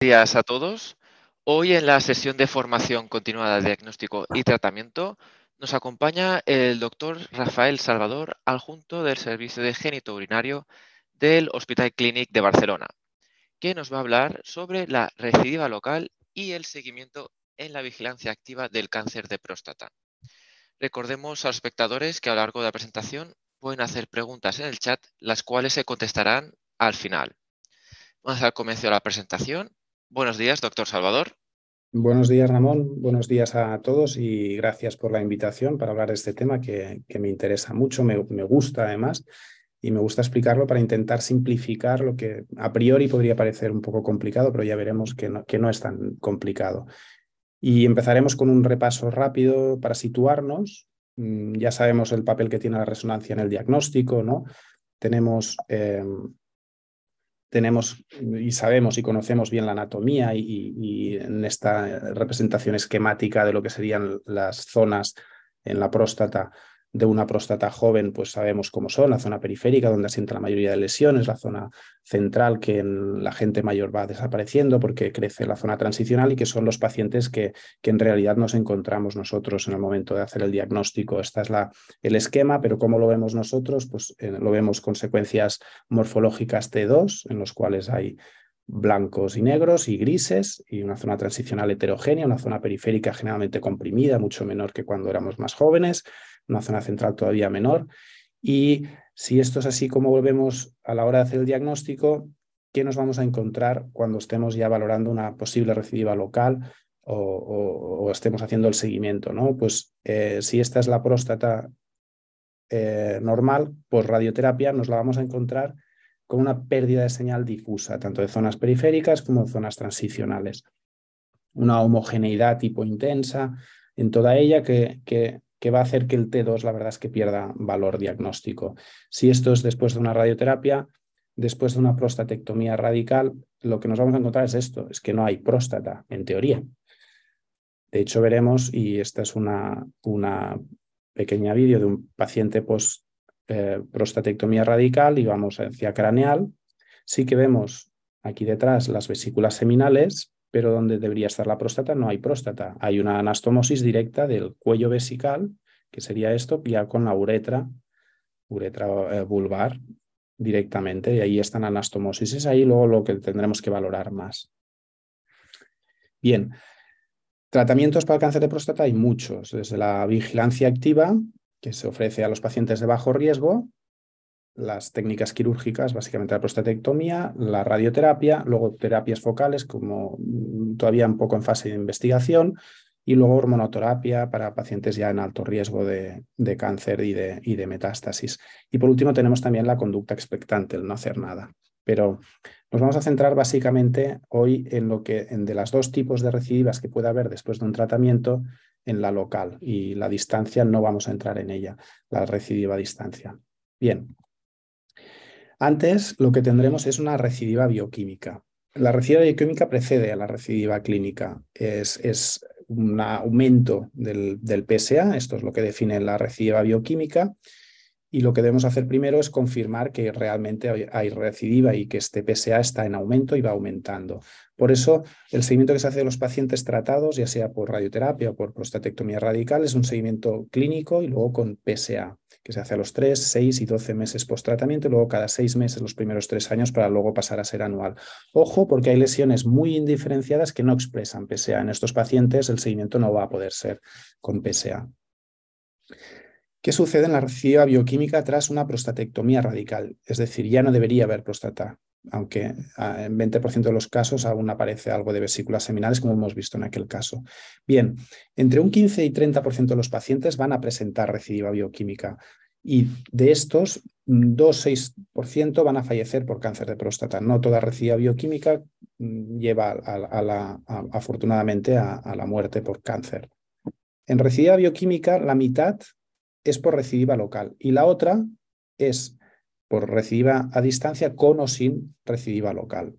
días a todos. Hoy en la sesión de formación continuada de diagnóstico y tratamiento nos acompaña el doctor Rafael Salvador, adjunto del Servicio de Génito Urinario del Hospital Clínic de Barcelona, que nos va a hablar sobre la recidiva local y el seguimiento en la vigilancia activa del cáncer de próstata. Recordemos a los espectadores que a lo largo de la presentación pueden hacer preguntas en el chat, las cuales se contestarán al final. Vamos a dar comienzo a la presentación. Buenos días, doctor Salvador. Buenos días, Ramón. Buenos días a todos y gracias por la invitación para hablar de este tema que, me interesa mucho, me, gusta además y me gusta explicarlo para intentar simplificar lo que a priori podría parecer un poco complicado, pero ya veremos que no, es tan complicado. Y empezaremos con un repaso rápido para situarnos. Mm, ya sabemos el papel que tiene la resonancia en el diagnóstico, ¿no? Tenemos, em, tenemos y sabemos y conocemos bien la anatomía y, en esta representación esquemática de lo que serían las zonas en la próstata de una próstata joven, pues sabemos cómo son, la zona periférica donde asienta la mayoría de lesiones, la zona central que en la gente mayor va desapareciendo porque crece la zona transicional y que son los pacientes que, que en realidad nos encontramos nosotros en el momento de hacer el diagnóstico. Esta es la, el esquema, pero ¿cómo lo vemos nosotros? Pues eh, lo vemos con secuencias morfológicas T2, en los cuales hay blancos y negros y grises y una zona transicional heterogénea, una zona periférica generalmente comprimida, mucho menor que cuando éramos más jóvenes, una zona central todavía menor. Y si esto es así como volvemos a la hora de hacer el diagnóstico, ¿qué nos vamos a encontrar cuando estemos ya valorando una posible recidiva local o, estemos haciendo el seguimiento? ¿no? Pues eh, si esta es la próstata eh, normal, pues radioterapia nos la vamos a encontrar con una pérdida de señal difusa, tanto de zonas periféricas como de zonas transicionales. Una homogeneidad tipo intensa en toda ella que, que, que, va a hacer que el T2, la verdad es que pierda valor diagnóstico. Si esto es después de una radioterapia, después de una prostatectomía radical, lo que nos vamos a encontrar es esto, es que no hay próstata, en teoría. De hecho, veremos, y esta es una, una pequeña vídeo de un paciente post eh, radical y vamos hacia craneal, sí que vemos aquí detrás las vesículas seminales, pero donde debería estar la próstata no hay próstata. Hay una anastomosis directa del cuello vesical, que sería esto, ya con la uretra, uretra eh, vulvar directamente, y ahí están anastomosis. Es ahí luego lo que tendremos que valorar más. Bien, tratamientos para el cáncer de próstata hay muchos, desde la vigilancia activa, que se ofrece a los pacientes de bajo riesgo, las técnicas quirúrgicas, básicamente la prostatectomía, la radioterapia, luego terapias focales, como mm, todavía un poco en fase de investigación, y luego hormonoterapia para pacientes ya en alto riesgo de, cáncer y de, y de, metástasis. Y por último tenemos también la conducta expectante, el no hacer nada. Pero nos vamos a centrar básicamente hoy en lo que en de las dos tipos de recidivas que puede haber después de un tratamiento en la local y la distancia no vamos a entrar en ella, la recidiva distancia. Bien. Antes lo que tendremos es una recidiva bioquímica. La recidiva bioquímica precede a la recidiva clínica. Es, un aumento del, del, PSA, esto es lo que define la recidiva bioquímica, y lo que debemos hacer primero es confirmar que realmente hay recidiva y que este PSA está en aumento y va aumentando. Por eso, el seguimiento que se hace de los pacientes tratados, ya sea por radioterapia o por prostatectomía radical, es un seguimiento clínico y luego con PSA, que se hace a los 3, 6 y 12 meses post-tratamiento y luego cada 6 meses los primeros 3 años para luego pasar a ser anual. Ojo, porque hay lesiones muy indiferenciadas que no expresan PSA. En estos pacientes el seguimiento no va a poder ser con PSA. ¿Qué sucede en la recidiva bioquímica tras una prostatectomía radical? Es decir, ya no debería haber próstata, aunque ah, en 20% de los casos aún aparece algo de vesículas seminales, como hemos visto en aquel caso. Bien, entre un 15 y 30% de los pacientes van a presentar recidiva bioquímica y de estos, 2-6% van a fallecer por cáncer de próstata. No toda recidiva bioquímica mm, lleva a, la, afortunadamente a, a la muerte por cáncer. En recidiva bioquímica, la mitad es por recidiva local y la otra es por recidiva a distancia con o sin recidiva local.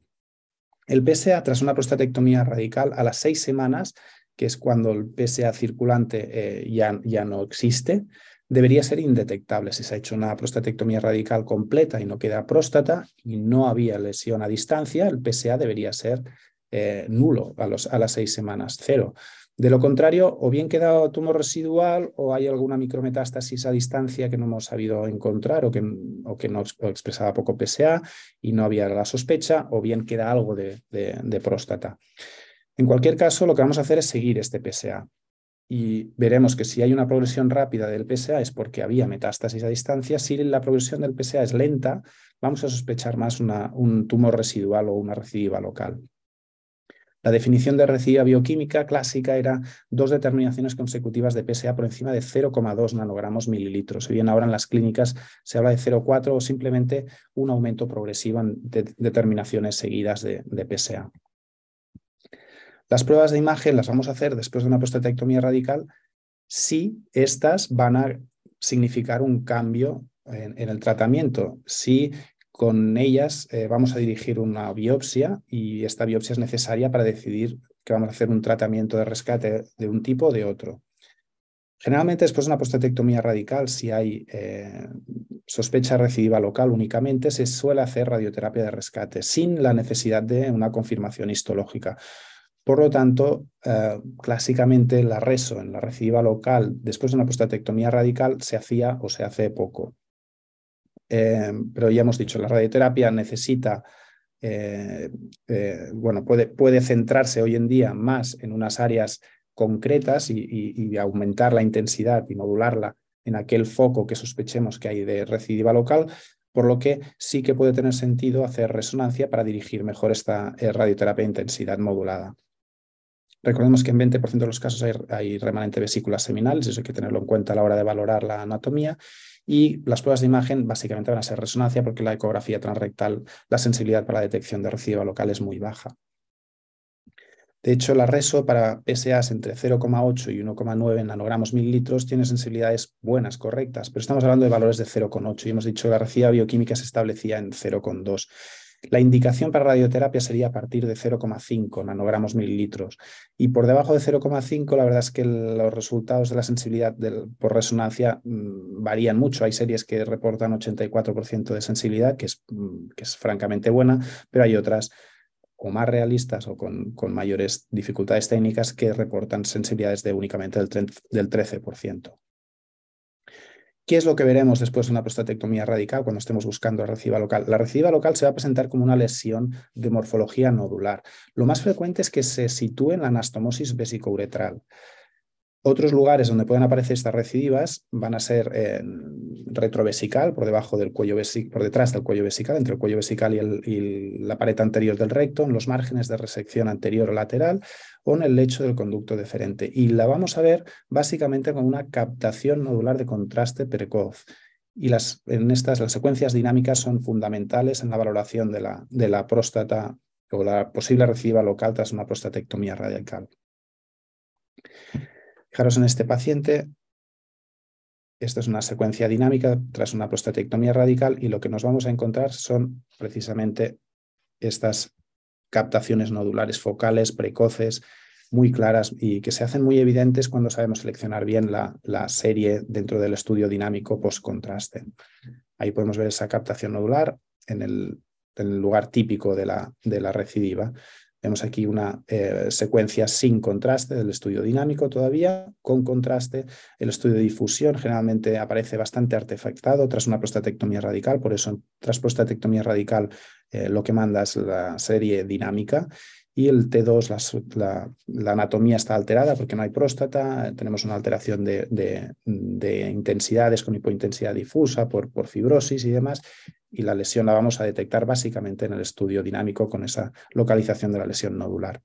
El PSA tras una prostatectomía radical a las seis semanas, que es cuando el PSA circulante eh, ya, ya no existe, debería ser indetectable. Si se ha hecho una prostatectomía radical completa y no queda próstata y no había lesión a distancia, el PSA debería ser eh, nulo a, los, a las seis semanas, cero. De lo contrario, o bien queda tumor residual o hay alguna micrometástasis a distancia que no hemos sabido encontrar o que, no expresaba poco PSA y no había la sospecha, o bien queda algo de, próstata. En cualquier caso, lo que vamos a hacer es seguir este PSA y veremos que si hay una progresión rápida del PSA es porque había metástasis a distancia. Si la progresión del PSA es lenta, vamos a sospechar más un tumor residual o una recidiva local. La definición de recidiva bioquímica clásica era dos determinaciones consecutivas de PSA por encima de 0,2 nanogramos mililitros. bien ahora en las clínicas se habla de 0,4 o simplemente un aumento progresivo en determinaciones seguidas de, de PSA. Las pruebas de imagen las vamos a hacer después de una prostatectomía radical si estas van a significar un cambio en, el tratamiento, si con ellas eh, vamos a dirigir una biopsia y esta biopsia es necesaria para decidir que vamos a hacer un tratamiento de rescate de un tipo o de otro. Generalmente después de una prostatectomía radical, si hay eh, sospecha recidiva local únicamente, se suele hacer radioterapia de rescate sin la necesidad de una confirmación histológica. Por lo tanto, eh, clásicamente la reso en la recidiva local después de una prostatectomía radical se hacía o se hace poco. Eh, pero ya hemos dicho, la radioterapia necesita, eh, bueno, puede, centrarse hoy en día más en unas áreas concretas y, aumentar la intensidad y modularla en aquel foco que sospechemos que hay de recidiva local, por lo que sí que puede tener sentido hacer resonancia para dirigir mejor esta radioterapia de intensidad modulada. Recordemos que en 20% de los casos hay, remanente vesículas seminales, eso hay que tenerlo en cuenta a la hora de valorar la anatomía. Y las pruebas de imagen básicamente van a ser resonancia porque la ecografía transrectal, la sensibilidad para la detección de recibo local es muy baja. De hecho, la RESO para PSAs entre 0,8 y 1,9 nanogramos mililitros tiene sensibilidades buenas, correctas, pero estamos hablando de valores de 0,8 y hemos dicho que la reciba bioquímica se establecía en 0,2. La indicación para radioterapia sería a partir de 0,5 nanogramos mililitros. Y por debajo de 0,5, la verdad es que los resultados de la sensibilidad por resonancia mm, varían mucho. Hay series que reportan 84% de sensibilidad, que es, mm, que es francamente buena, pero hay otras o más realistas o con, con, mayores dificultades técnicas que reportan sensibilidades de únicamente del, del 13%. ¿Qué es lo que veremos después de una prostatectomía radical cuando estemos buscando reciba local? La reciba local se va a presentar como una lesión de morfología nodular. Lo más frecuente es que se sitúe en la anastomosis vesicouretral. Otros lugares donde pueden aparecer estas recidivas van a ser en retrovesical, por debajo del cuello por detrás del cuello vesical, entre el cuello vesical y, la pared anterior del recto, en los márgenes de resección anterior o lateral o en el lecho del conducto deferente. Y la vamos a ver básicamente con una captación nodular de contraste precoz. Y las, en estas las secuencias dinámicas son fundamentales en la valoración de la, de la próstata o la posible recidiva local tras una prostatectomía radical. Fijaros en este paciente, esta es una secuencia dinámica tras una prostatectomía radical y lo que nos vamos a encontrar son precisamente estas captaciones nodulares focales precoces muy claras y que se hacen muy evidentes cuando sabemos seleccionar bien la, la serie dentro del estudio dinámico post-contraste. Ahí podemos ver esa captación nodular en el, en el lugar típico de la, de la recidiva. Vemos aquí una eh, secuencia sin contraste del estudio dinámico todavía, con contraste. El estudio de difusión generalmente aparece bastante artefactado tras una prostatectomía radical, por eso tras prostatectomía radical eh, lo que manda es la serie dinámica y el T2, la, anatomía está alterada porque no hay próstata, tenemos una alteración de, intensidades con hipointensidad difusa por, fibrosis y demás, y la lesión la vamos a detectar básicamente en el estudio dinámico con esa localización de la lesión nodular.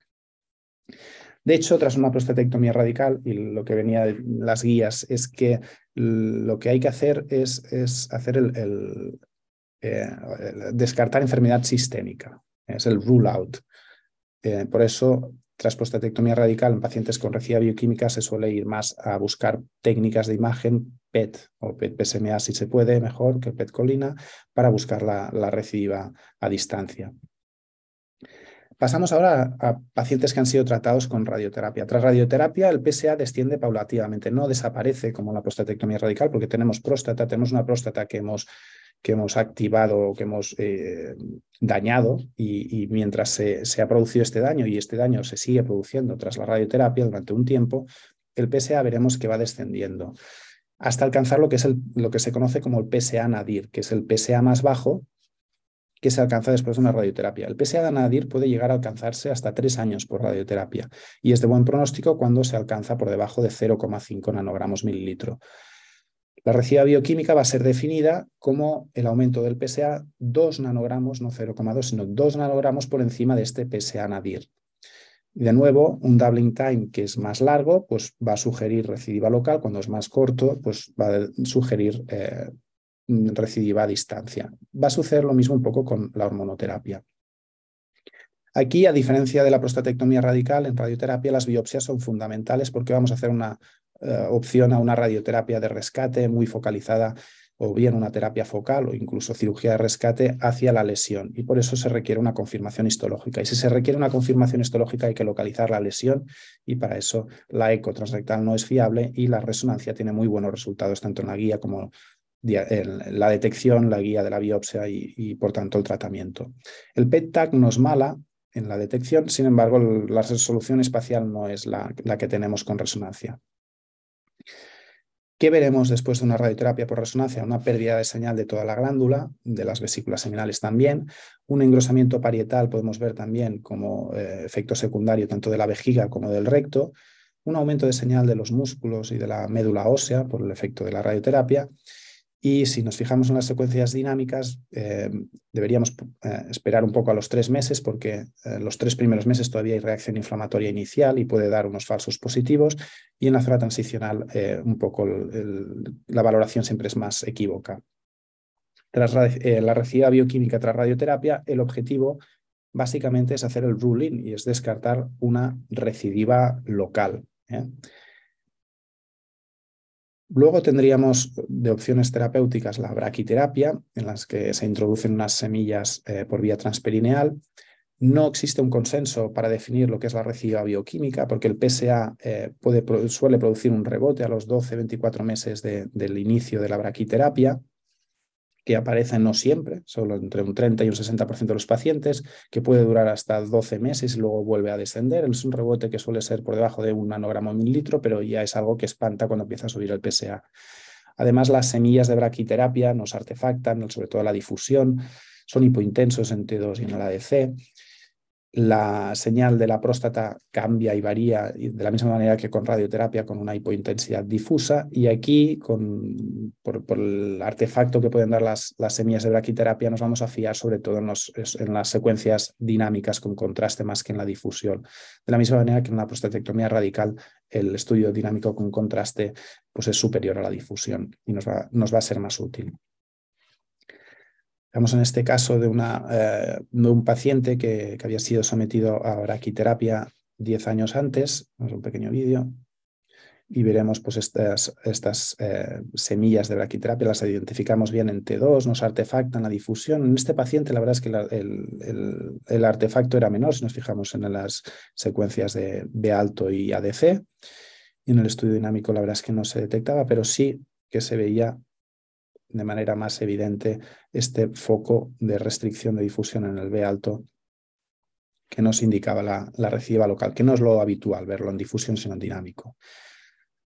De hecho, tras una prostatectomía radical, y lo que venía de las guías es que lo que hay que hacer es, es hacer el, eh, descartar enfermedad sistémica, es el rule out. Eh, por eso, tras prostatectomía radical en pacientes con recida bioquímica se suele ir más a buscar técnicas de imagen PET o PET-PSMA si se puede, mejor que PET-colina, para buscar la, recidiva a distancia. Pasamos ahora a, pacientes que han sido tratados con radioterapia. Tras radioterapia, el PSA desciende paulativamente, no desaparece como la prostatectomía radical, porque tenemos próstata, tenemos una próstata que hemos que hemos activado o que hemos eh, dañado y, mientras se, ha producido este daño y este daño se sigue produciendo tras la radioterapia durante un tiempo, el PSA veremos que va descendiendo hasta alcanzar lo que es lo que se conoce como el PSA nadir, que es el PSA más bajo que se alcanza después de una radioterapia. El PSA nadir puede llegar a alcanzarse hasta tres años por radioterapia y es de buen pronóstico cuando se alcanza por debajo de 0,5 nanogramos mililitro. La reciba bioquímica va a ser definida como el aumento del PSA 2 nanogramos, no 0,2, sino 2 nanogramos por encima de este PSA nadir. De nuevo, un doubling time que es más largo, pues va a sugerir recidiva local, cuando es más corto, pues va a sugerir eh, recidiva a distancia. Va a suceder lo mismo un poco con la hormonoterapia. Aquí, a diferencia de la prostatectomía radical, en radioterapia las biopsias son fundamentales porque vamos a hacer una eh, opción a una radioterapia de rescate muy focalizada o bien una terapia focal o incluso cirugía de rescate hacia la lesión. Y por eso se requiere una confirmación histológica. Y si se requiere una confirmación histológica hay que localizar la lesión y para eso la eco transrectal no es fiable y la resonancia tiene muy buenos resultados tanto en la guía como en la detección, la guía de la biopsia y, por tanto el tratamiento. El PET-TAC no es mala en la detección, sin embargo la resolución espacial no es la que tenemos con resonancia. ¿Qué veremos después de una radioterapia por resonancia? Una pérdida de señal de toda la glándula, de las vesículas seminales también. Un engrosamiento parietal podemos ver también como eh, efecto secundario tanto de la vejiga como del recto. Un aumento de señal de los músculos y de la médula ósea por el efecto de la radioterapia. Y si nos fijamos en las secuencias dinámicas, eh, deberíamos eh, esperar un poco a los tres meses porque eh, los tres primeros meses todavía hay reacción inflamatoria inicial y puede dar unos falsos positivos. Y en la zona transicional un poco la valoración siempre es más equívoca. Tras la reciba bioquímica tras radioterapia, el objetivo básicamente es hacer el ruling y es descartar una recidiva local. Luego tendríamos de opciones terapéuticas la braquiterapia, en las que se introducen unas semillas eh, por vía transperineal. No existe un consenso para definir lo que es la recidiva bioquímica, porque el PSA eh, suele producir un rebote a los 12-24 meses del inicio de la braquiterapia que aparecen no siempre, solo entre un 30 y un 60% de los pacientes, que puede durar hasta 12 meses y luego vuelve a descender. Es un rebote que suele ser por debajo de un nanogramo mililitro, pero ya es algo que espanta cuando empieza a subir el PSA. Además, las semillas de braquiterapia nos artefactan, sobre todo la difusión, son hipointensos en T2 y en el ADC la señal de la próstata cambia y varía de la misma manera que con radioterapia, con una hipointensidad difusa. Y aquí, con, por, el artefacto que pueden dar las, las, semillas de braquiterapia, nos vamos a fiar sobre todo en, en, las secuencias dinámicas con contraste más que en la difusión. De la misma manera que en la prostatectomía radical, el estudio dinámico con contraste pues es superior a la difusión y nos va, nos va a ser más útil. Estamos en este caso de, una, eh, de un paciente que, que, había sido sometido a braquiterapia 10 años antes. Vamos un pequeño vídeo y veremos pues, estas, estas eh, semillas de braquiterapia, las identificamos bien en T2, nos artefactan la difusión. En este paciente la verdad es que el, el, el, artefacto era menor si nos fijamos en las secuencias de B alto y ADC. Y en el estudio dinámico la verdad es que no se detectaba, pero sí que se veía de manera más evidente este foco de restricción de difusión en el B alto que nos indicaba la, la recidiva local, que no es lo habitual verlo en difusión, sino en dinámico.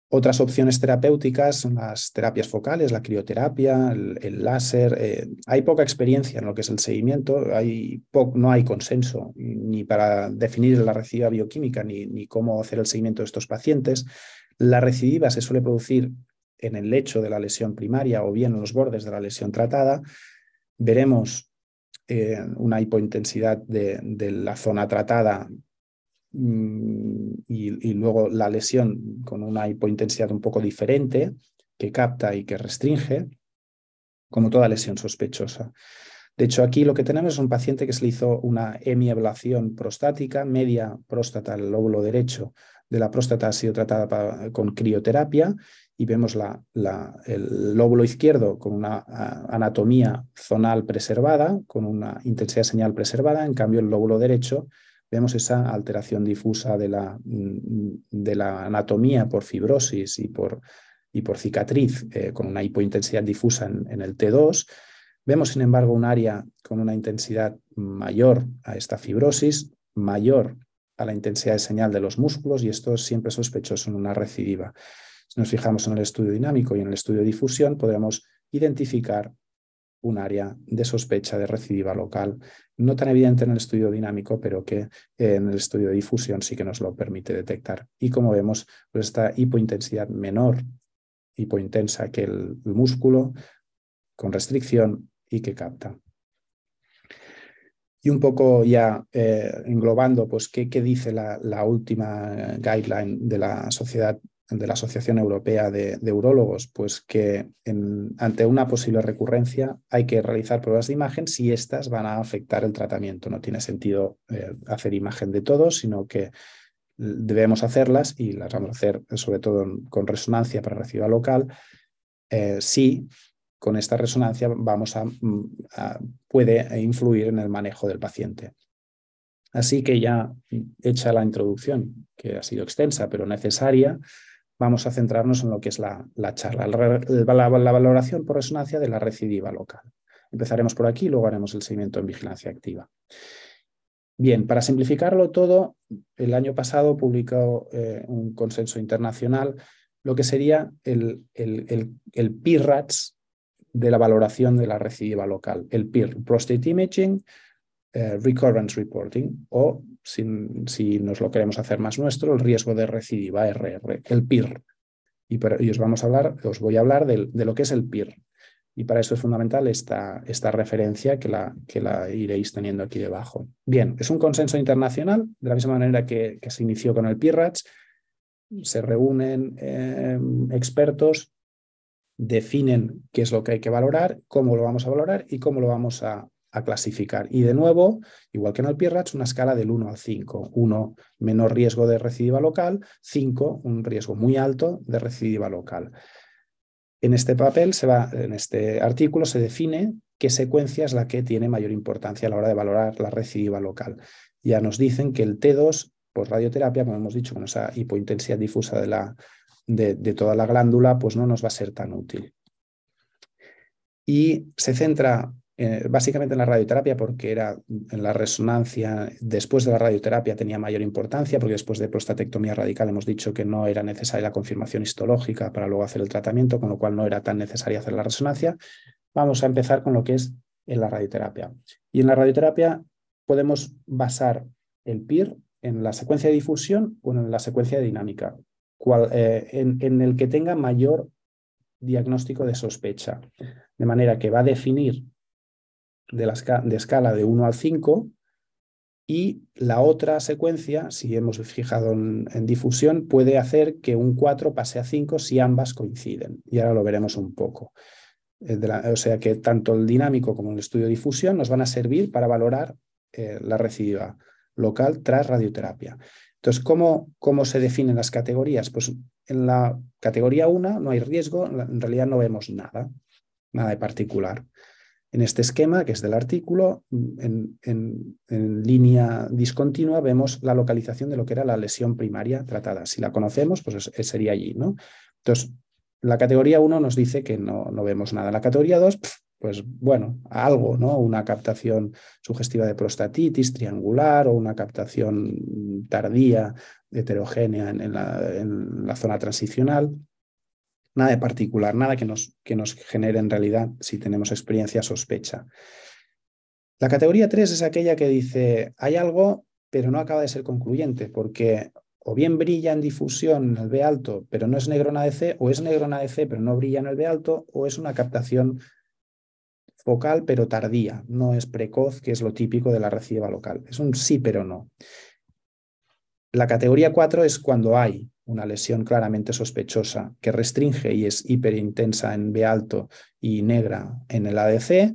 Otras opciones terapéuticas son las terapias focales, la crioterapia, el, láser. Eh, hay poca experiencia en lo que es el seguimiento, hay no hay consenso ni para definir la recidiva bioquímica ni, ni cómo hacer el seguimiento de estos pacientes. La recidiva se suele producir en el lecho de la lesión primaria o bien en los bordes de la lesión tratada, veremos eh, una hipointensidad de, la zona tratada mm, y, luego la lesión con una hipointensidad un poco diferente que capta y que restringe, como toda lesión sospechosa. De hecho, aquí lo que tenemos es un paciente que se le hizo una hemiablación prostática, media próstata, el lóbulo derecho de la próstata ha sido tratada con crioterapia y vemos el lóbulo izquierdo con una anatomía zonal preservada, con una intensidad señal preservada, en cambio el lóbulo derecho vemos esa alteración difusa de la, mm, de la anatomía por fibrosis y por, y por cicatriz, eh, con una hipointensidad difusa en, el T2. Vemos, sin embargo, un área con una intensidad mayor a esta fibrosis, mayor a la intensidad de señal de los músculos y esto es siempre sospechoso en una recidiva. Si nos fijamos en el estudio dinámico y en el estudio de difusión, podremos identificar un área de sospecha de recidiva local, no tan evidente en el estudio dinámico, pero que en el estudio de difusión sí que nos lo permite detectar. Y como vemos, pues esta hipointensidad menor, hipointensa que el, músculo, con restricción y que capta. Y un poco ya eh, englobando, pues, ¿qué, dice la, última guideline de la Sociedad de la Asociación Europea de, Urólogos, pues que ante una posible recurrencia hay que realizar pruebas de imagen si éstas van a afectar el tratamiento. No tiene sentido eh, hacer imagen de todos, sino que debemos hacerlas y las vamos a hacer sobre todo con resonancia para reciba local, eh, si con esta resonancia vamos a, puede influir en el manejo del paciente. Así que ya hecha la introducción, que ha sido extensa pero necesaria, vamos a centrarnos en lo que es la, charla, la, valoración por resonancia de la recidiva local. Empezaremos por aquí y luego haremos el seguimiento en vigilancia activa. Bien, para simplificarlo todo, el año pasado publicó eh, un consenso internacional lo que sería el, el, el, PIRATS de la valoración de la recidiva local, el PIR, Prostate Imaging eh, Recurrence Reporting, o si, nos lo queremos hacer más nuestro, el riesgo de recidiva, RR, el PIR. Y, os, vamos a hablar, os voy a hablar de, lo que es el PIR. Y para eso es fundamental esta, referencia que la, iréis teniendo aquí debajo. Bien, es un consenso internacional, de la misma manera que, se inició con el PIRATS. Se reúnen eh, expertos, definen qué es lo que hay que valorar, cómo lo vamos a valorar y cómo lo vamos a, a clasificar. Y de nuevo, igual que en el PIRATS, una escala del 1 al 5. 1, menor riesgo de recidiva local, 5, un riesgo muy alto de recidiva local. En este papel, se va, en este artículo, se define qué secuencia es la que tiene mayor importancia a la hora de valorar la recidiva local. Ya nos dicen que el T2, por radioterapia, como hemos dicho, con esa hipointensidad difusa de, la, de, de toda la glándula, pues no nos va a ser tan útil. Y se centra básicamente en la radioterapia porque era en la resonancia, después de la radioterapia tenía mayor importancia, porque después de prostatectomía radical hemos dicho que no era necesaria la confirmación histológica para luego hacer el tratamiento, con lo cual no era tan necesaria hacer la resonancia. Vamos a empezar con lo que es en la radioterapia. Y en la radioterapia podemos basar el PIR en la secuencia de difusión o en la secuencia de dinámica, eh, en el que tenga mayor diagnóstico de sospecha. De manera que va a definir de, la de escala de 1 al 5 y la otra secuencia, si hemos fijado en, difusión, puede hacer que un 4 pase a 5 si ambas coinciden. Y ahora lo veremos un poco. Eh, o sea que tanto el dinámico como el estudio de difusión nos van a servir para valorar eh, la recidiva local tras radioterapia. Entonces, ¿cómo, ¿cómo se definen las categorías? Pues en la categoría 1 no hay riesgo, en realidad no vemos nada, nada de particular en este esquema, que es del artículo, en, línea discontinua vemos la localización de lo que era la lesión primaria tratada. Si la conocemos, pues sería allí. ¿no? Entonces, la categoría 1 nos dice que no, no vemos nada. La categoría 2, pues bueno, algo, ¿no? Una captación sugestiva de prostatitis triangular o una captación tardía, heterogénea en, en la zona transicional nada de particular, nada que nos, que nos genere en realidad, si tenemos experiencia, sospecha. La categoría 3 es aquella que dice, hay algo, pero no acaba de ser concluyente, porque o bien brilla en difusión en el B alto, pero no es negro en ADC, o es negro en ADC, pero no brilla en el B alto, o es una captación focal, pero tardía, no es precoz, que es lo típico de la reciba local. Es un sí, pero no. La categoría 4 es cuando hay una lesión claramente sospechosa que restringe y es hiperintensa en B alto y negra en el ADC,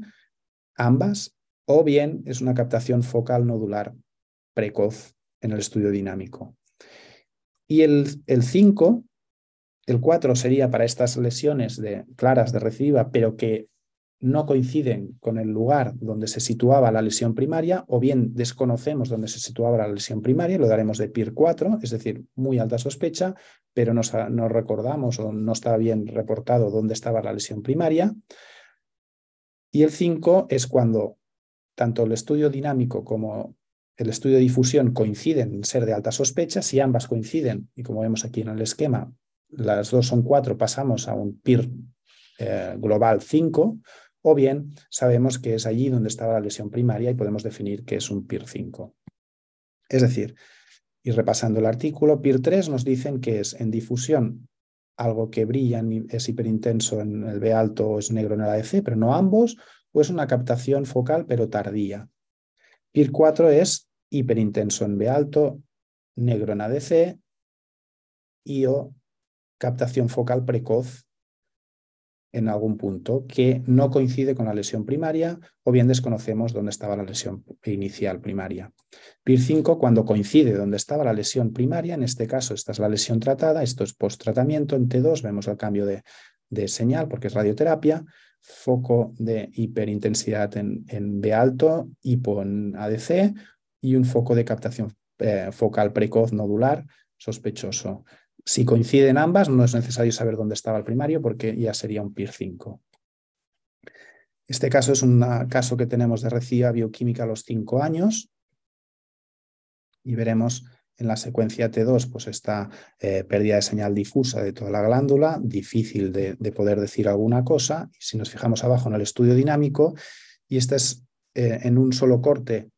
ambas, o bien es una captación focal nodular precoz en el estudio dinámico. Y el 5, el 4 sería para estas lesiones de, claras de recidiva, pero que no coinciden con el lugar donde se situaba la lesión primaria o bien desconocemos dónde se situaba la lesión primaria, lo daremos de PIR 4, es decir, muy alta sospecha, pero no, recordamos o no está bien reportado dónde estaba la lesión primaria. Y el 5 es cuando tanto el estudio dinámico como el estudio de difusión coinciden en ser de alta sospecha. Si ambas coinciden, y como vemos aquí en el esquema, las dos son 4, pasamos a un PIR eh, global 5, o bien sabemos que es allí donde estaba la lesión primaria y podemos definir que es un PIR 5. Es decir, y repasando el artículo, PIR 3 nos dicen que es en difusión algo que brilla, es hiperintenso en el B alto o es negro en el ADC, pero no ambos, o es una captación focal pero tardía. PIR 4 es hiperintenso en B alto, negro en ADC y o captación focal precoz en algún punto que no coincide con la lesión primaria o bien desconocemos dónde estaba la lesión inicial primaria. PIR 5 cuando coincide dónde estaba la lesión primaria, en este caso esta es la lesión tratada, esto es post-tratamiento, en T2 vemos el cambio de, señal porque es radioterapia, foco de hiperintensidad en, en B alto, hipo en ADC y un foco de captación eh, focal precoz nodular sospechoso. Si coinciden ambas, no es necesario saber dónde estaba el primario porque ya sería un PIR 5. Este caso es un caso que tenemos de reciba bioquímica a los 5 años y veremos en la secuencia T2 pues esta eh, pérdida de señal difusa de toda la glándula, difícil de, poder decir alguna cosa. Si nos fijamos abajo en el estudio dinámico, y este es eh, en un solo corte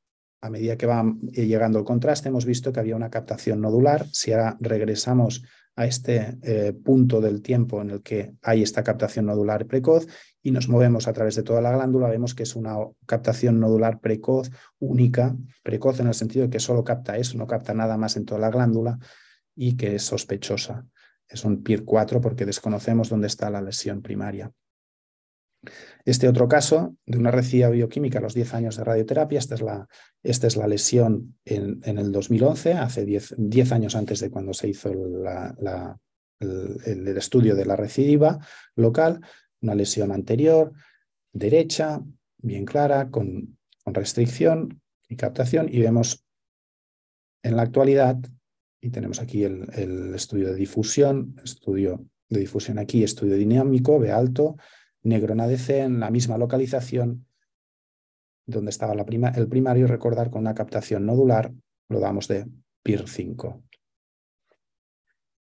a medida que va llegando el contraste, hemos visto que había una captación nodular. Si ahora regresamos a este eh, punto del tiempo en el que hay esta captación nodular precoz y nos movemos a través de toda la glándula, vemos que es una captación nodular precoz única, precoz en el sentido de que solo capta eso, no capta nada más en toda la glándula y que es sospechosa. Es un PIR 4 porque desconocemos dónde está la lesión primaria. Este otro caso de una recibida bioquímica a los 10 años de radioterapia, esta es la, esta es la lesión en, el 2011, hace 10, años antes de cuando se hizo el, estudio de la recidiva local, una lesión anterior, derecha, bien clara, con, con restricción y captación, y vemos en la actualidad, y tenemos aquí el, el estudio de difusión, estudio de difusión aquí, estudio dinámico, B alto, negro en ADC, en la misma localización donde estaba el primario, recordar con una captación nodular, lo damos de PIR 5.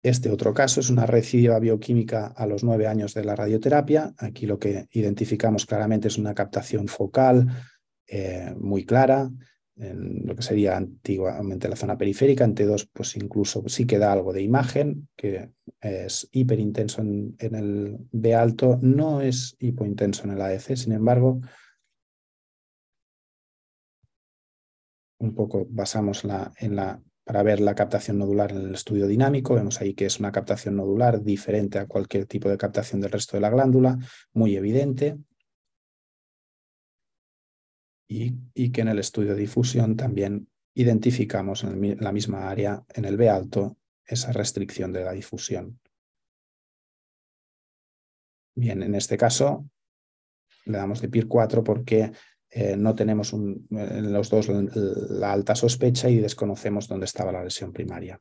Este otro caso es una recidiva bioquímica a los nueve años de la radioterapia. Aquí lo que identificamos claramente es una captación focal eh, muy clara, en lo que sería antiguamente la zona periférica. En T2, pues incluso sí queda algo de imagen, que es hiperintenso en, el B alto, no es hipointenso en el AEC, sin embargo, un poco basamos la, en la, para ver la captación nodular en el estudio dinámico. Vemos ahí que es una captación nodular diferente a cualquier tipo de captación del resto de la glándula, muy evidente y, que en el estudio de difusión también identificamos en, la misma área, en el B alto, esa restricción de la difusión. Bien, en este caso le damos de PIR 4 porque eh, no tenemos en los dos la alta sospecha y desconocemos dónde estaba la lesión primaria.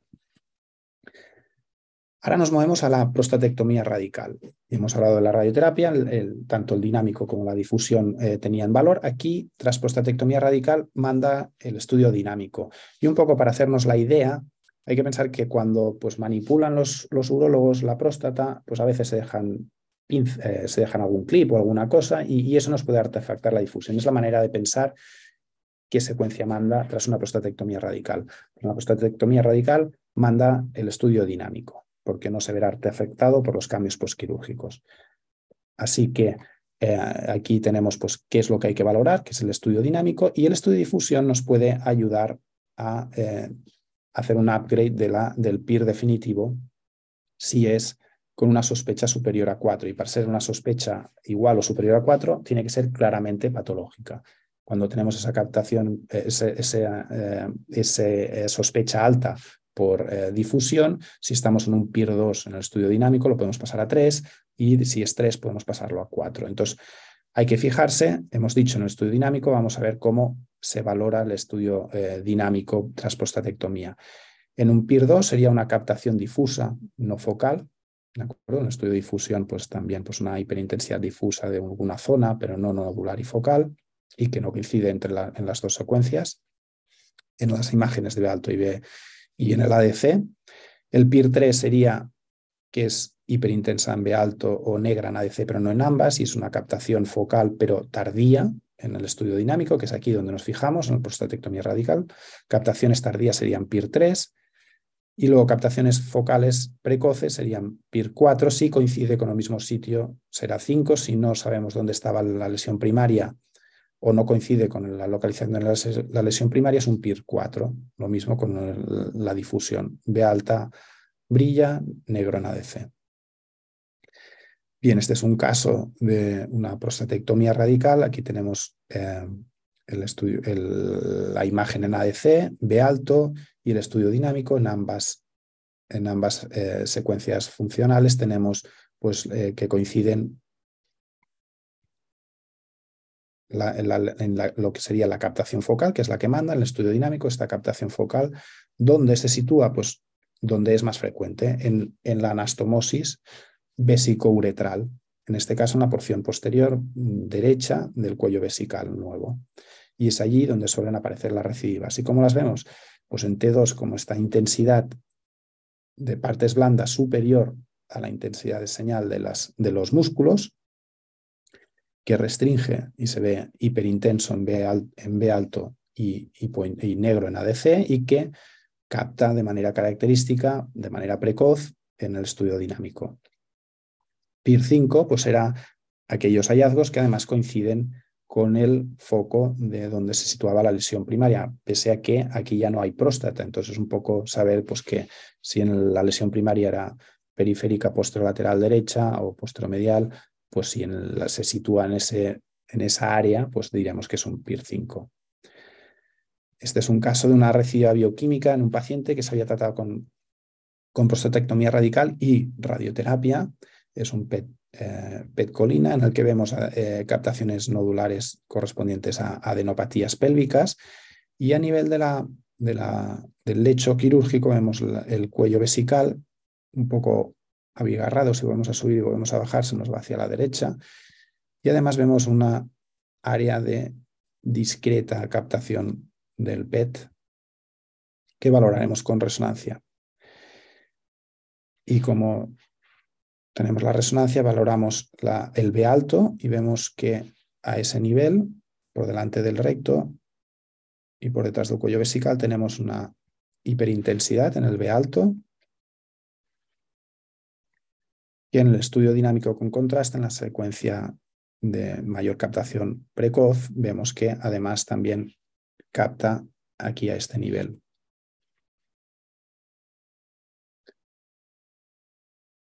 Ahora nos movemos a la prostatectomía radical. Hemos hablado de la radioterapia, tanto el dinámico como la difusión eh, tenían valor. Aquí, tras prostatectomía radical, manda el estudio dinámico. Y un poco para hacernos la idea, hay que pensar que cuando pues, manipulan los, los urólogos la próstata, pues a veces se dejan, eh, se dejan algún clip o alguna cosa y, eso nos puede artefactar la difusión. Es la manera de pensar qué secuencia manda tras una prostatectomía radical. Una prostatectomía radical manda el estudio dinámico porque no se verá afectado por los cambios postquirúrgicos. Así que eh, aquí tenemos pues, qué es lo que hay que valorar, que es el estudio dinámico, y el estudio de difusión nos puede ayudar a eh, hacer un upgrade del PIR definitivo si es con una sospecha superior a 4. Y para ser una sospecha igual o superior a 4, tiene que ser claramente patológica. Cuando tenemos esa captación, eh, esa sospecha alta por eh, difusión. Si estamos en un PIR 2 en el estudio dinámico, lo podemos pasar a 3 y si es 3 podemos pasarlo a 4. Entonces, hay que fijarse, hemos dicho en el estudio dinámico, vamos a ver cómo se valora el estudio eh, dinámico tras prostatectomía. En un PIR 2 sería una captación difusa, no focal, ¿De acuerdo? En el estudio de difusión, pues también pues una hiperintensidad difusa de alguna zona, pero no nodular y focal, y que no coincide entre en las dos secuencias. En las imágenes de B alto y B y en el ADC. El PIR 3 sería que es hiperintensa en B alto o negra en ADC, pero no en ambas, y es una captación focal, pero tardía en el estudio dinámico, que es aquí donde nos fijamos, en la prostatectomía radical. Captaciones tardías serían PIR 3, y luego captaciones focales precoces serían PIR 4, si coincide con el mismo sitio será 5, si no sabemos dónde estaba la lesión primaria o no coincide con la localización de la lesión primaria, es un PIR 4, lo mismo con la difusión. B alta brilla, negro en ADC. Bien, este es un caso de una prostatectomía radical. Aquí tenemos eh, el estudio, la imagen en ADC, B alto y el estudio dinámico en ambas, en ambas eh, secuencias funcionales tenemos pues, eh, que coinciden en, lo que sería la captación focal, que es la que manda en el estudio dinámico, esta captación focal, donde se sitúa, pues, donde es más frecuente, en, la anastomosis vesicouretral, en este caso en la porción posterior derecha del cuello vesical nuevo. Y es allí donde suelen aparecer las recidivas. ¿Y cómo las vemos? Pues en T2, como esta intensidad de partes blandas superior a la intensidad de señal de, las, de los músculos, que restringe y se ve hiperintenso en B, alto y, negro en ADC y que capta de manera característica, de manera precoz, en el estudio dinámico. PIR 5 pues será aquellos hallazgos que además coinciden con el foco de donde se situaba la lesión primaria, pese a que aquí ya no hay próstata. Entonces, un poco saber pues, que si en la lesión primaria era periférica posterolateral derecha o posteromedial, pues si se sitúa en, ese, en esa área, pues diríamos que es un PIR 5. Este es un caso de una recidiva bioquímica en un paciente que se había tratado con, con prostatectomía radical y radioterapia. Es un PET, eh, colina en el que vemos eh, captaciones nodulares correspondientes a adenopatías pélvicas y a nivel de la, de la, del lecho quirúrgico vemos el cuello vesical un poco abigarrado, si volvemos a subir y volvemos a bajar, se nos va hacia la derecha. Y además vemos una área de discreta captación del PET que valoraremos con resonancia. Y como tenemos la resonancia, valoramos el B alto y vemos que a ese nivel, por delante del recto y por detrás del cuello vesical, tenemos una hiperintensidad en el B alto y en el estudio dinámico con contraste, en la secuencia de mayor captación precoz, vemos que además también capta aquí a este nivel.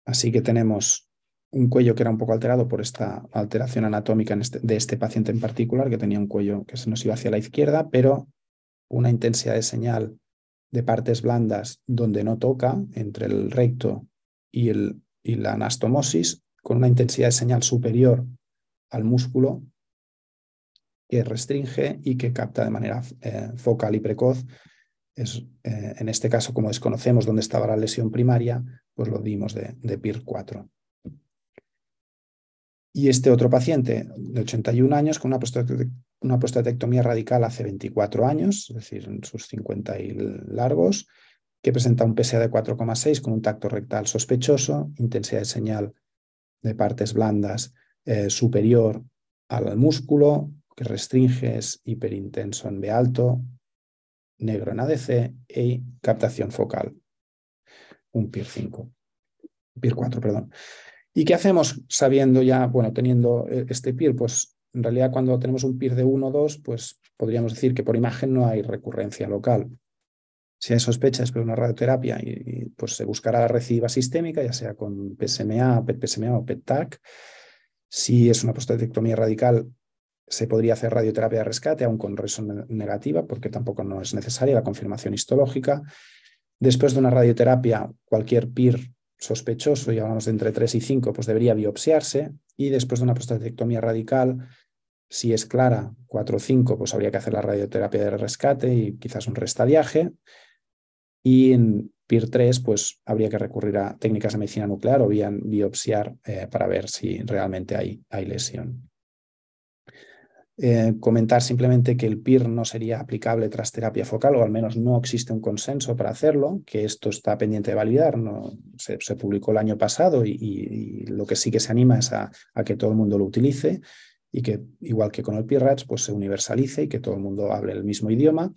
Así que tenemos un cuello que era un poco alterado por esta alteración anatómica este, de este paciente en particular, que tenía un cuello que se nos iba hacia la izquierda, pero una intensidad de señal de partes blandas donde no toca, entre el recto y el y la anastomosis con una intensidad de señal superior al músculo que restringe y que capta de manera eh, focal y precoz. Es, eh, en este caso, como desconocemos dónde estaba la lesión primaria, pues lo dimos de, de PIR 4. Y este otro paciente de 81 años con una, una prostatectomía radical hace 24 años, es decir, en sus 50 y largos, que presenta un PSA de 4,6 con un tacto rectal sospechoso, intensidad de señal de partes blandas eh, superior al músculo, que restringe es hiperintenso en B alto, negro en ADC y captación focal, un PIR 5, PIR 4, perdón. ¿Y qué hacemos sabiendo ya, bueno, teniendo eh, este PIR? Pues en realidad cuando tenemos un PIR de 1 o 2, pues podríamos decir que por imagen no hay recurrencia local. Si hay sospecha después de una radioterapia, y, pues se buscará la recidiva sistémica, ya sea con PSMA, PET-PSMA o PET-TAC. Si es una prostatectomía radical, se podría hacer radioterapia de rescate, aún con resonancia negativa, porque tampoco no es necesaria la confirmación histológica. Después de una radioterapia, cualquier PIR sospechoso, y hablamos de entre 3 y 5, pues debería biopsiarse. Y después de una prostatectomía radical, si es clara, 4 o 5, pues habría que hacer la radioterapia de rescate y quizás un restadiaje. Y en, PIR 3, pues habría que recurrir a técnicas de medicina nuclear o bien biopsiar eh, para ver si realmente hay, lesión. Eh, comentar simplemente que el PIR no sería aplicable tras terapia focal, o al menos no existe un consenso para hacerlo, que esto está pendiente de validar. No, se, publicó el año pasado y, lo que sí que se anima es a, que todo el mundo lo utilice y que, igual que con el PIRATS, pues se universalice y que todo el mundo hable el mismo idioma.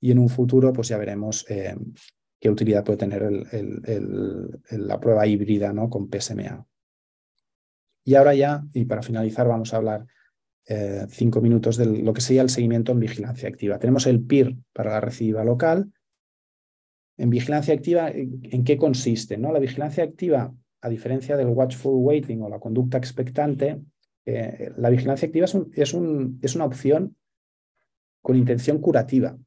Y en un futuro, pues ya veremos eh, qué utilidad puede tener la prueba híbrida ¿no? con PSMA. Y ahora ya, y para finalizar, vamos a hablar eh, cinco minutos de lo que sería el seguimiento en vigilancia activa. Tenemos el PIR para la recidiva local. En vigilancia activa, ¿en qué consiste? ¿no? La vigilancia activa, a diferencia del watchful waiting o la conducta expectante, eh, la vigilancia activa es, es, una opción con intención curativa.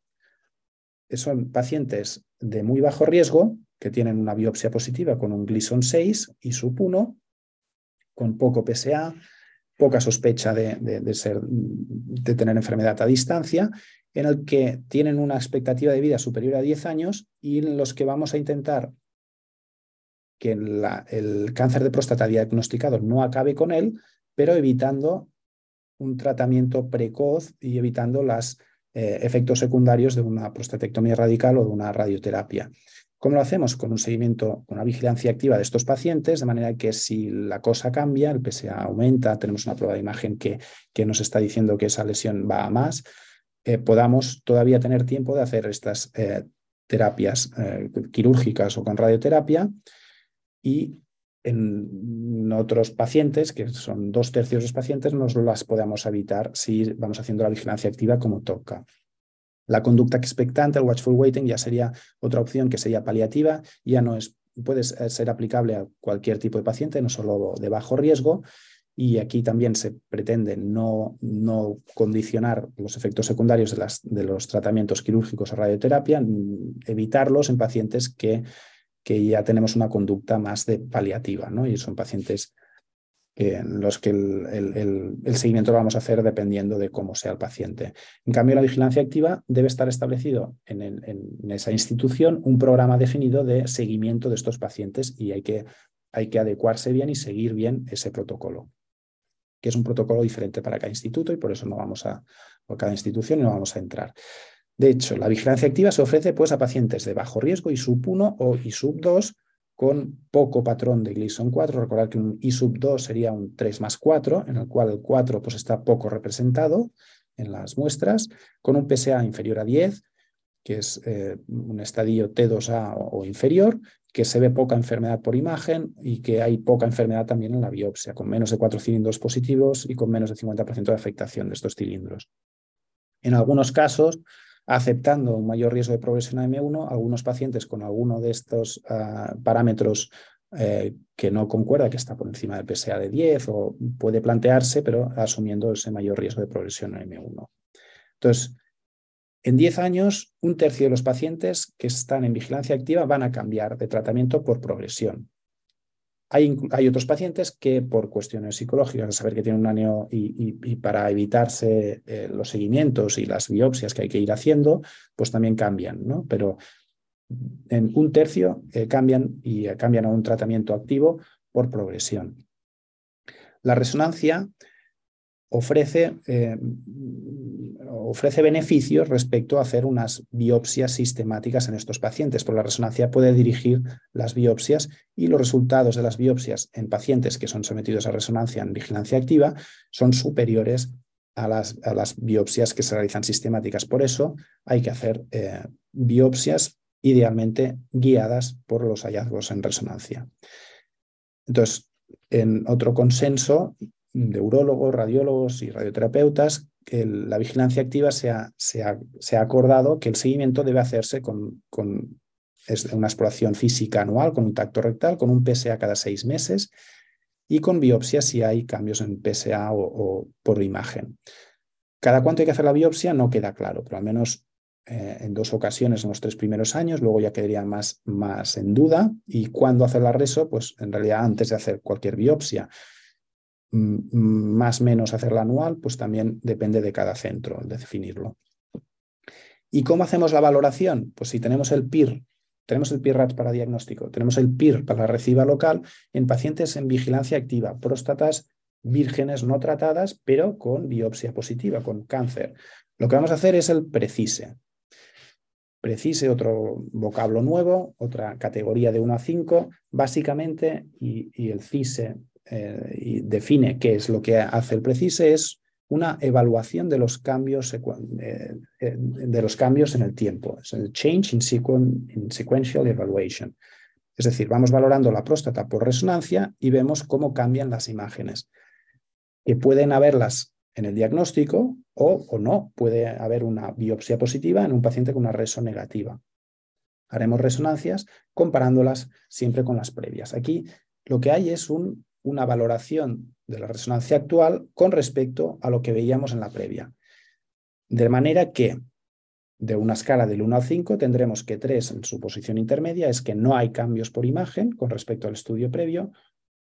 Son pacientes de muy bajo riesgo que tienen una biopsia positiva con un Gleason 6 y SUB1, con poco PSA, poca sospecha de, ser, de tener enfermedad a distancia, en el que tienen una expectativa de vida superior a 10 años y en los que vamos a intentar que el cáncer de próstata diagnosticado no acabe con él, pero evitando un tratamiento precoz y evitando los eh, efectos secundarios de una prostatectomía radical o de una radioterapia. ¿Cómo lo hacemos? Con un seguimiento, con una vigilancia activa de estos pacientes, de manera que si la cosa cambia, el PSA aumenta, tenemos una prueba de imagen que, que nos está diciendo que esa lesión va a más, eh, podamos todavía tener tiempo de hacer estas eh, terapias quirúrgicas o con radioterapia y en otros pacientes, que son dos tercios de los pacientes, nos las podamos evitar si vamos haciendo la vigilancia activa como toca. La conducta expectante, el watchful waiting, ya sería otra opción que sería paliativa, ya no es, puede ser aplicable a cualquier tipo de paciente, no solo de bajo riesgo, y aquí también se pretende no, no condicionar los efectos secundarios de, las, de, los tratamientos quirúrgicos o radioterapia, evitarlos en pacientes que, que ya tenemos una conducta más de paliativa, ¿no? y son pacientes en los que el, seguimiento lo vamos a hacer dependiendo de cómo sea el paciente. En cambio, la vigilancia activa debe estar establecido en, esa institución un programa definido de seguimiento de estos pacientes y hay que, hay que adecuarse bien y seguir bien ese protocolo, que es un protocolo diferente para cada instituto y por eso no vamos a, por cada institución no vamos a entrar. De hecho, la vigilancia activa se ofrece pues, a pacientes de bajo riesgo, y sub 1 o sub 2 con poco patrón de Gleason 4. Recordad que un I sub 2 sería un 3 más 4, en el cual el 4 pues, está poco representado en las muestras, con un PSA inferior a 10, que es eh, un estadio T2A o, inferior, que se ve poca enfermedad por imagen y que hay poca enfermedad también en la biopsia, con menos de 4 cilindros positivos y con menos de 50% de afectación de estos cilindros. En algunos casos, aceptando un mayor riesgo de progresión a M1, algunos pacientes con alguno de estos ah, parámetros eh, que no concuerda, que está por encima del PSA de 10 o puede plantearse, pero asumiendo ese mayor riesgo de progresión a M1. Entonces, en 10 años, un tercio de los pacientes que están en vigilancia activa van a cambiar de tratamiento por progresión. Hay, otros pacientes que por cuestiones psicológicas, saber que tienen un año y, para evitarse eh, los seguimientos y las biopsias que hay que ir haciendo, pues también cambian, ¿no? Pero en un tercio eh, cambian y cambian a un tratamiento activo por progresión. La resonancia ofrece, eh, ofrece beneficios respecto a hacer unas biopsias sistemáticas en estos pacientes, porque la resonancia puede dirigir las biopsias y los resultados de las biopsias en pacientes que son sometidos a resonancia en vigilancia activa son superiores a las, a las biopsias que se realizan sistemáticas. Por eso hay que hacer eh, biopsias idealmente guiadas por los hallazgos en resonancia. Entonces, en otro consenso de urólogos, radiólogos y radioterapeutas, la vigilancia activa se ha, acordado que el seguimiento debe hacerse con, con una exploración física anual, con un tacto rectal, con un PSA cada seis meses y con biopsia si hay cambios en PSA o, por imagen. Cada cuánto hay que hacer la biopsia no queda claro, pero al menos eh, en dos ocasiones en los tres primeros años, luego ya quedaría más, más en duda. Y cuándo hacer la reso, pues en realidad antes de hacer cualquier biopsia. Mm, más menos hacerla anual, pues también depende de cada centro, de definirlo. ¿Y cómo hacemos la valoración? Pues si tenemos el PIR tenemos el PIRAT para diagnóstico, tenemos el PIR para la reciba local en pacientes en vigilancia activa, próstatas vírgenes no tratadas, pero con biopsia positiva, con cáncer. Lo que vamos a hacer es el PRECISE. PRECISE, otro vocablo nuevo, otra categoría de 1 a 5, básicamente, y, el CISE eh, define qué es lo que hace el PRECISE, es una evaluación de los cambios, eh, eh, de los cambios en el tiempo. Es el Change in, Sequential Evaluation. Es decir, vamos valorando la próstata por resonancia y vemos cómo cambian las imágenes. Que pueden haberlas en el diagnóstico o, o no. Puede haber una biopsia positiva en un paciente con una reso negativa. Haremos resonancias comparándolas siempre con las previas. Aquí lo que hay es un una valoración de la resonancia actual con respecto a lo que veíamos en la previa. De manera que de una escala del 1 al 5 tendremos que 3 en su posición intermedia es que no hay cambios por imagen con respecto al estudio previo.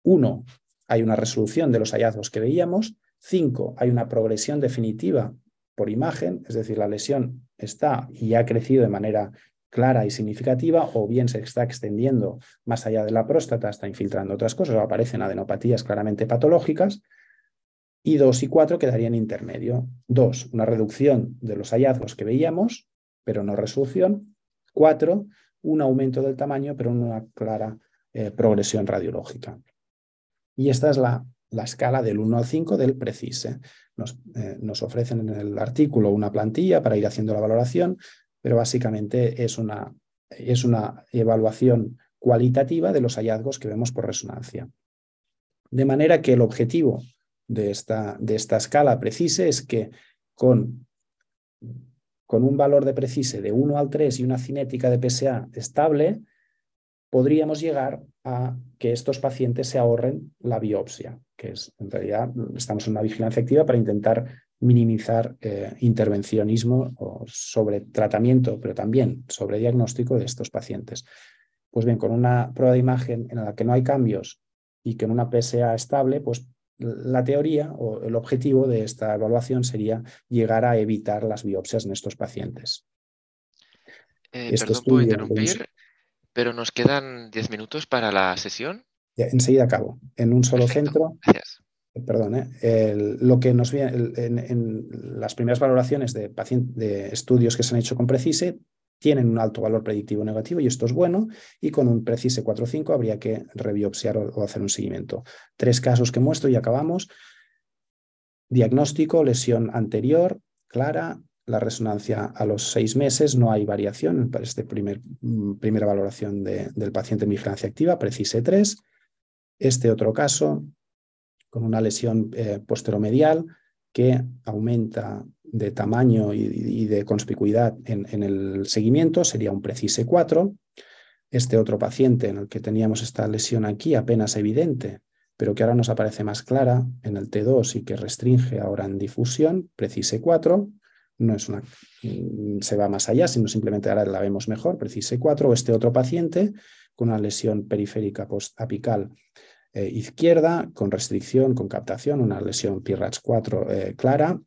1 hay una resolución de los hallazgos que veíamos. 5 hay una progresión definitiva por imagen, es decir, la lesión está y ha crecido de manera clara y significativa, o bien se está extendiendo más allá de la próstata, está infiltrando otras cosas, o aparecen adenopatías claramente patológicas, y dos y cuatro quedarían intermedio. Dos, una reducción de los hallazgos que veíamos, pero no resolución. Cuatro, un aumento del tamaño, pero una clara eh, progresión radiológica. Y esta es la, la, escala del 1 al 5 del PRECISE. Nos, eh, nos ofrecen en el artículo una plantilla para ir haciendo la valoración pero básicamente es una, es una evaluación cualitativa de los hallazgos que vemos por resonancia. De manera que el objetivo de esta, de esta escala precise es que con, con un valor de precise de 1 al 3 y una cinética de PSA estable, podríamos llegar a que estos pacientes se ahorren la biopsia, que es en realidad estamos en una vigilancia activa para intentar minimizar eh, intervencionismo o sobre tratamiento, pero también sobre diagnóstico de estos pacientes. Pues bien, con una prueba de imagen en la que no hay cambios y que en una PSA estable, pues la teoría o el objetivo de esta evaluación sería llegar a evitar las biopsias en estos pacientes. Eh, este perdón, puedo interrumpir, pero nos quedan 10 minutos para la sesión. enseguida acabo. En un solo centro. Gracias perdón, ¿eh? lo que nos viene en, las primeras valoraciones de, de estudios que se han hecho con Precise tienen un alto valor predictivo negativo y esto es bueno, y con un Precise 4.5 habría que rebiopsiar o, hacer un seguimiento. Tres casos que muestro y acabamos. Diagnóstico, lesión anterior, clara, la resonancia a los seis meses, no hay variación para esta primer, mm, primera valoración del paciente en vigilancia activa, Precise 3. Este otro caso, con una lesión eh, posteromedial que aumenta de tamaño y, de conspicuidad en, el seguimiento, sería un Precise 4. Este otro paciente en el que teníamos esta lesión aquí apenas evidente, pero que ahora nos aparece más clara en el T2 y que restringe ahora en difusión, Precise 4. No es una, mm, se va más allá, sino simplemente ahora la vemos mejor, Precise 4. O este otro paciente con una lesión periférica postapical eh, izquierda, con restricción, con captación, una lesión PIRATS 4 eh, clara,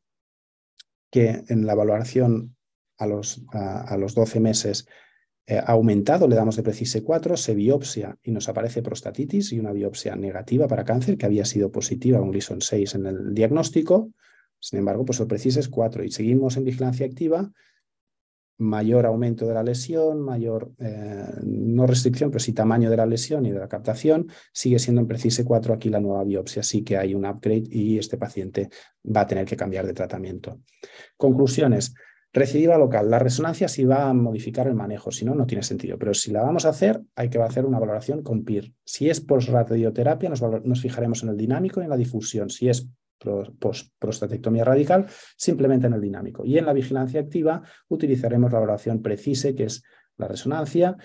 que en la valoración a los, a, los 12 meses eh, ha aumentado, le damos de Precise 4, se biopsia y nos aparece prostatitis y una biopsia negativa para cáncer, que había sido positiva, un Gleason 6 en el diagnóstico. Sin embargo, pues el Precise es 4 y seguimos en vigilancia activa mayor aumento de la lesión, mayor, eh, no restricción, pero sí tamaño de la lesión y de la captación, sigue siendo en Precise 4 aquí la nueva biopsia, sí que hay un upgrade y este paciente va a tener que cambiar de tratamiento. Conclusiones. Recidiva local. La resonancia sí va a modificar el manejo, si no, no tiene sentido. Pero si la vamos a hacer, hay que hacer una valoración con PIR. Si es post-radioterapia, nos, nos fijaremos en el dinámico y en la difusión. Si es prostatectomía radical, simplemente en el dinámico. Y en la vigilancia activa utilizaremos la valoración precise, que es la resonancia,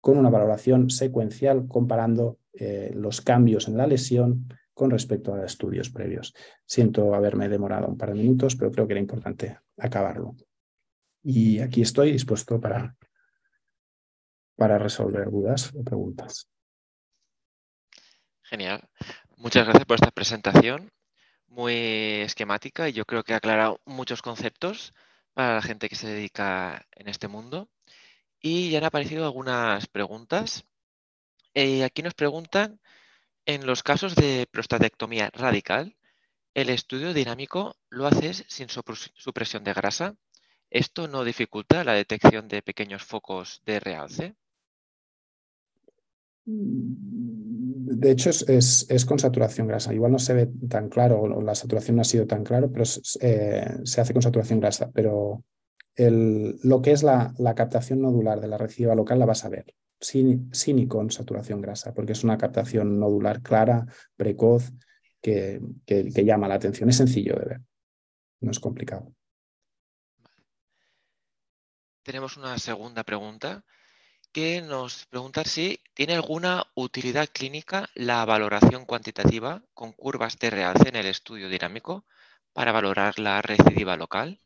con una valoración secuencial comparando eh, los cambios en la lesión con respecto a estudios previos. Siento haberme demorado un par de minutos, pero creo que era importante acabarlo. Y aquí estoy dispuesto para, para resolver dudas o preguntas. Genial. Muchas gracias por esta presentación muy esquemática y yo creo que ha aclarado muchos conceptos para la gente que se dedica en este mundo. Y ya han aparecido algunas preguntas. Eh, aquí nos preguntan, en los casos de prostatectomía radical, ¿el estudio dinámico lo haces sin supresión de grasa? ¿Esto no dificulta la detección de pequeños focos de realce? De hecho, es, con saturación grasa. Igual no se ve tan claro, o la saturación no ha sido tan claro, pero eh, se hace con saturación grasa. Pero lo que es la, captación nodular de la recidiva local la vas a ver, sin, sin y con saturación grasa, porque es una captación nodular clara, precoz, que, que llama la atención. Es sencillo de ver, no es complicado. Tenemos una segunda pregunta que nos pregunta si tiene alguna utilidad clínica la valoración cuantitativa con curvas de realce en el estudio dinámico para valorar la recidiva local.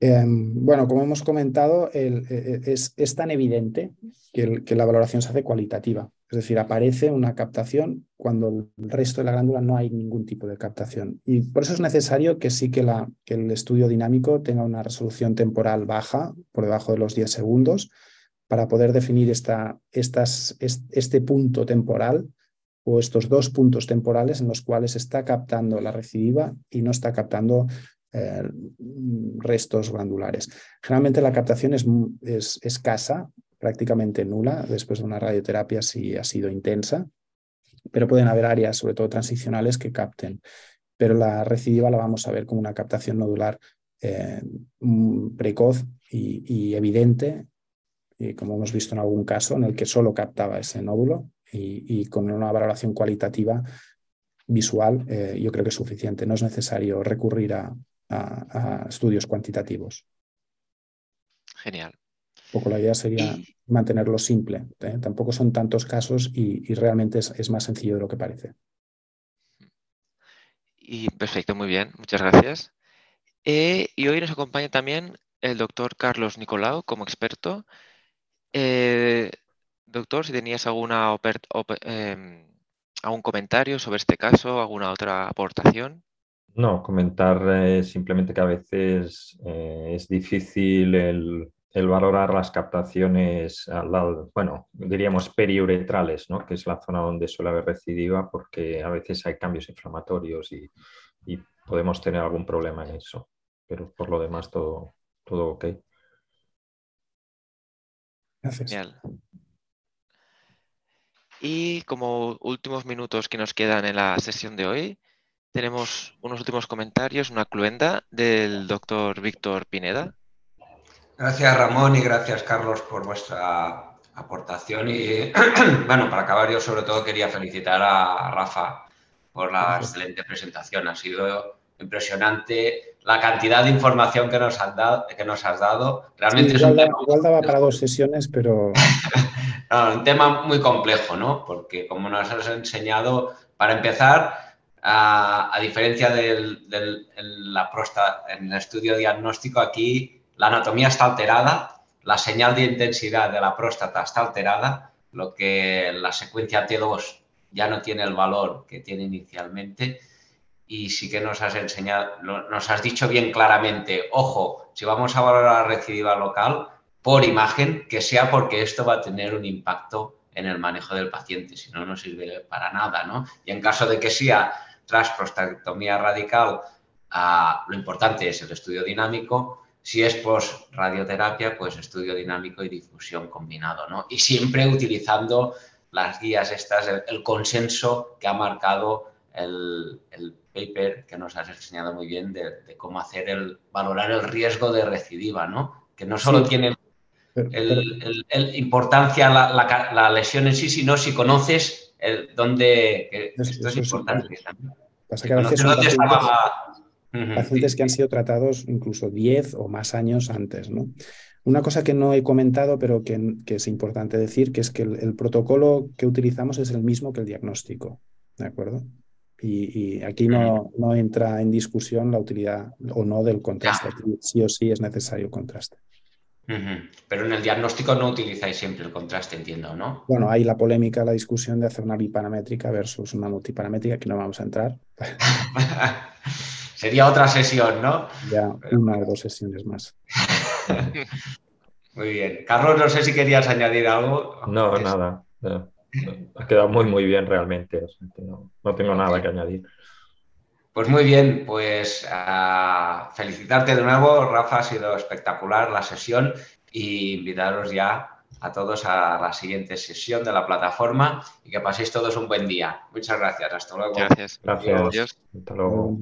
Em, bueno, como hemos comentado, e, e, es, tan evidente que, la valoración se hace cualitativa. Es decir, aparece una captación cuando el resto de la glándula no hay ningún tipo de captación. Y por eso es necesario que sí que el estudio dinámico tenga una resolución temporal baja, por debajo de los 10 segundos, para poder definir esta, estas, este punto temporal o estos dos puntos temporales en los cuales está captando la recidiva y no está captando eh, restos glandulares. Generalmente la captación es, es, escasa, prácticamente nula, después de una radioterapia si ha sido intensa, pero pueden haber áreas, sobre todo transicionales, que capten. Pero la recidiva la vamos a ver como una captación nodular eh, precoz y evidente y como hemos visto en algún caso, en el que solo captaba ese nódulo y, con una valoración cualitativa visual, eh, yo creo que es suficiente. No es necesario recurrir a, estudios cuantitativos. Genial. Un poco la idea sería mantenerlo simple. ¿eh? Tampoco son tantos casos y, realmente es, más sencillo de lo que parece. Y perfecto, muy bien, muchas gracias. Eh, y hoy nos acompaña también el doctor Carlos Nicolau como experto eh, doctor, si tenías alguna em, algún comentario sobre este caso, alguna otra aportación. No, comentar eh, simplemente que a veces eh, es difícil el, valorar las captaciones al lado, bueno, diríamos periuretrales, ¿no? que es la zona donde suele haber recidiva, porque a veces hay cambios inflamatorios y, y podemos tener algún problema en eso. Pero por lo demás todo, todo ok. Genial. Y como últimos minutos que nos quedan en la sesión de hoy, tenemos unos últimos comentarios, una cluenda del doctor Víctor Pineda. Gracias Ramón y gracias Carlos por vuestra aportación. Y bueno, para acabar yo sobre todo quería felicitar a Rafa por la excelente presentación. Ha sido impresionante la cantidad de información que nos, han dado, que nos has dado. Realmente es un tema... igual daba para dos sesiones, pero... un tema muy complejo, ¿no? Porque como nos has enseñado, para empezar, a, diferencia del, la en el estudio diagnóstico, aquí la anatomía está alterada, la señal de intensidad de la próstata está alterada, lo que la secuencia T2 ya no tiene el valor que tiene inicialmente y sí que nos has enseñado, nos has dicho bien claramente, ojo, si vamos a valorar la recidiva local por imagen, que sea porque esto va a tener un impacto en el manejo del paciente, si no, no sirve para nada, ¿no? Y en caso de que sea tras prostatectomía radical, ah, lo importante es el estudio dinámico, si es post radioterapia, pues estudio dinámico y difusión combinado, ¿no? Y siempre utilizando las guías estas, el, consenso que ha marcado el, el paper que nos has enseñado muy bien de, cómo hacer el valorar el riesgo de recidiva, ¿no? Que no solo tiene el, importancia la, lesión en sí, sino si conoces el, dónde... esto es importante también. Pasa que a veces son pacientes, que han sido tratados incluso 10 o más años antes, ¿no? Una cosa que no he comentado, pero que, que es importante decir, que es que el, protocolo que utilizamos es el mismo que el diagnóstico, ¿de acuerdo? Y, aquí no, no, entra en discusión la utilidad o no del contraste. sí o sí es necesario el contraste. Pero en el diagnóstico no utilizáis siempre el contraste, entiendo, ¿no? Bueno, hay la polémica, la discusión de hacer una biparamétrica versus una multiparamétrica, que no vamos a entrar. Sería otra sesión, ¿no? Ya, una o dos sesiones más. Muy bien. Carlos, no sé si querías añadir algo. No, nada. Ha quedado muy, muy bien realmente. no, tengo nada que añadir. Pues muy bien, pues ah, felicitarte de nuevo, Rafa, ha sido espectacular la sesión y invitaros ya a todos a la siguiente sesión de la plataforma y que paséis todos un buen día. Muchas gracias, hasta luego. Gracias. Gracias. Hasta luego.